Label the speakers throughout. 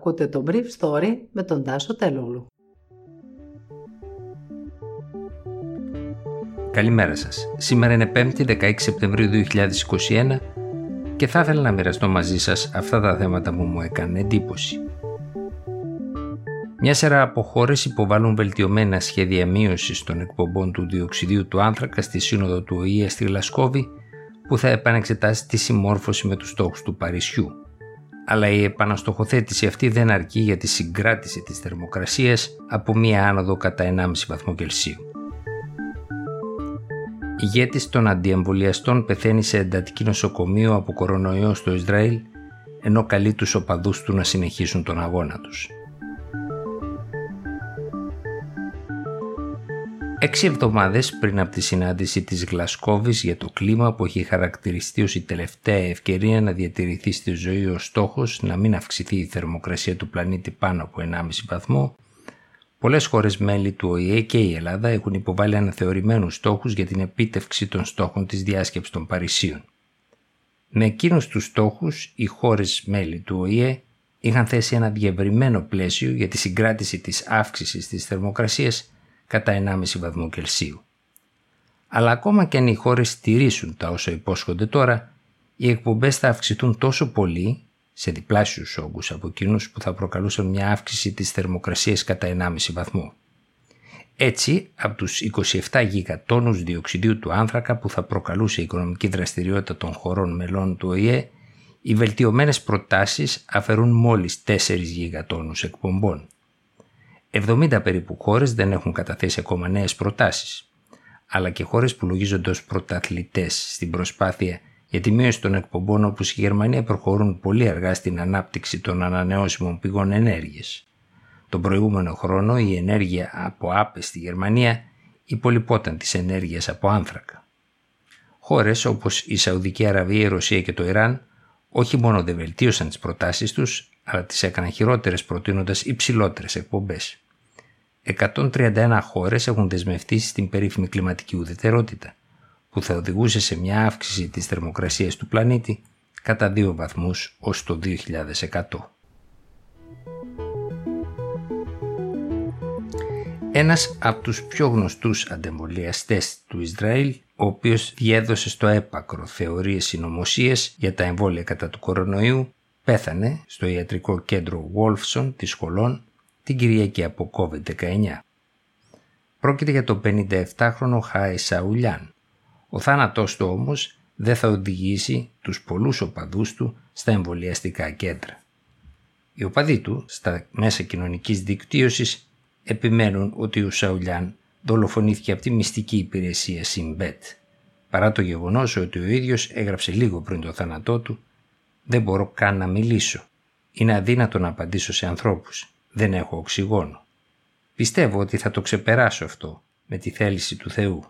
Speaker 1: Ακούτε το Brief Story με τον Τάσο Τελούλου.
Speaker 2: Καλημέρα σας. Σήμερα είναι 5η 16 Σεπτεμβρίου 2021 και θα ήθελα να μοιραστώ μαζί σας αυτά τα θέματα που μου έκανε εντύπωση. Μια σειρά από χώρες υποβάλλουν βελτιωμένα σχέδια μείωσης των εκπομπών του διοξιδίου του άνθρακα στη Σύνοδο του ΟΗΕ στη Γλασκόβη που θα επανεξετάσει τη συμμόρφωση με τους στόχους του Παρισιού. Αλλά η επαναστοχοθέτηση αυτή δεν αρκεί για τη συγκράτηση της θερμοκρασίας από μία άνοδο κατά 1,5 βαθμό Κελσίου. Ηγέτης των αντιεμβολιαστών πεθαίνει σε εντατική νοσοκομείο από κορονοϊό στο Ισραήλ ενώ καλεί τους οπαδούς του να συνεχίσουν τον αγώνα τους. Έξι εβδομάδες πριν από τη συνάντηση της Γλασκόβης για το κλίμα που έχει χαρακτηριστεί ως η τελευταία ευκαιρία να διατηρηθεί στη ζωή ο στόχος να μην αυξηθεί η θερμοκρασία του πλανήτη πάνω από 1,5 βαθμό, πολλές χώρες μέλη του ΟΗΕ και η Ελλάδα έχουν υποβάλει αναθεωρημένους στόχους για την επίτευξη των στόχων της διάσκεψης των Παρισίων. Με εκείνους τους στόχους, οι χώρες μέλη του ΟΗΕ είχαν θέσει ένα διευρυμένο πλαίσιο για τη συγκράτηση της αύξησης της θερμοκρασίας κατά 1,5 βαθμό Κελσίου. Αλλά ακόμα και αν οι χώρες στηρίσουν τα όσα υπόσχονται τώρα, οι εκπομπές θα αυξηθούν τόσο πολύ, σε διπλάσιους όγκους από εκείνους που θα προκαλούσαν μια αύξηση της θερμοκρασίας κατά 1,5 βαθμό. Έτσι, από τους 27 γιγατόνους διοξιδίου του άνθρακα που θα προκαλούσε η οικονομική δραστηριότητα των χωρών μελών του ΟΗΕ, οι βελτιωμένες προτάσεις αφαιρούν μόλις 4 γιγατόνους εκπομπών. 70 περίπου χώρες δεν έχουν καταθέσει ακόμα νέες προτάσεις, αλλά και χώρες που λογίζονται ως πρωταθλητές στην προσπάθεια για τη μείωση των εκπομπών όπως η Γερμανία προχωρούν πολύ αργά στην ανάπτυξη των ανανεώσιμων πηγών ενέργειας. Τον προηγούμενο χρόνο η ενέργεια από άπε στη Γερμανία υπολοιπόταν της ενέργειας από άνθρακα. Χώρες όπως η Σαουδική Αραβία, η Ρωσία και το Ιράν όχι μόνο δεν βελτίωσαν τις προτάσεις τους, αλλά τις έκαναν χειρότερες προτείνοντας υψηλότερες εκπομπές. 131 χώρες έχουν δεσμευτεί στην περίφημη κλιματική ουδετερότητα, που θα οδηγούσε σε μια αύξηση της θερμοκρασίας του πλανήτη κατά 2 βαθμούς ως το 2100. Ένας από τους πιο γνωστούς αντεμβολιαστές του Ισραήλ, ο οποίος διέδωσε στο έπακρο θεωρίες συνωμοσίες για τα εμβόλια κατά του κορονοϊού, πέθανε στο ιατρικό κέντρο Wolfson της Σχολών την Κυριακή από COVID-19. Πρόκειται για το 57χρονο Χάι Σαουλιάν. Ο θάνατός του όμως δεν θα οδηγήσει τους πολλούς οπαδούς του στα εμβολιαστικά κέντρα. Οι οπαδοί του στα μέσα κοινωνικής δικτύωσης επιμένουν ότι ο Σαουλιάν δολοφονήθηκε από τη μυστική υπηρεσία Simbet, παρά το γεγονός ότι ο ίδιος έγραψε λίγο πριν το θάνατό του δεν μπορώ καν να μιλήσω. Είναι αδύνατο να απαντήσω σε ανθρώπους. Δεν έχω οξυγόνο. Πιστεύω ότι θα το ξεπεράσω αυτό με τη θέληση του Θεού.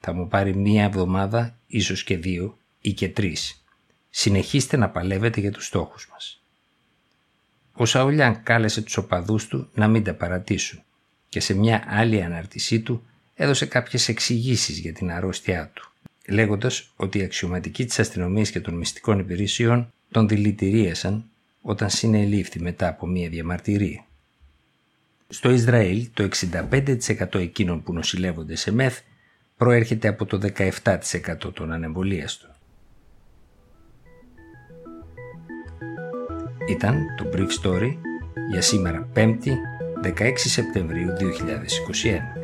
Speaker 2: Θα μου πάρει μία εβδομάδα, ίσως και δύο ή και τρεις. Συνεχίστε να παλεύετε για τους στόχους μας. Ο Σαουλιάν κάλεσε τους οπαδούς του να μην τα παρατήσουν και σε μια άλλη αναρτησή του έδωσε κάποιες εξηγήσεις για την αρρώστιά του λέγοντας ότι οι αξιωματικοί της αστυνομίας και των μυστικών υπηρεσιών τον δηλητηρίασαν όταν συνελήφθη μετά από μία διαμαρτυρία. Στο Ισραήλ το 65% εκείνων που νοσηλεύονται σε μεθ προέρχεται από το 17% των ανεμβολίαστων. Ήταν το Brief Story για σήμερα 5η 16 Σεπτεμβρίου 2021.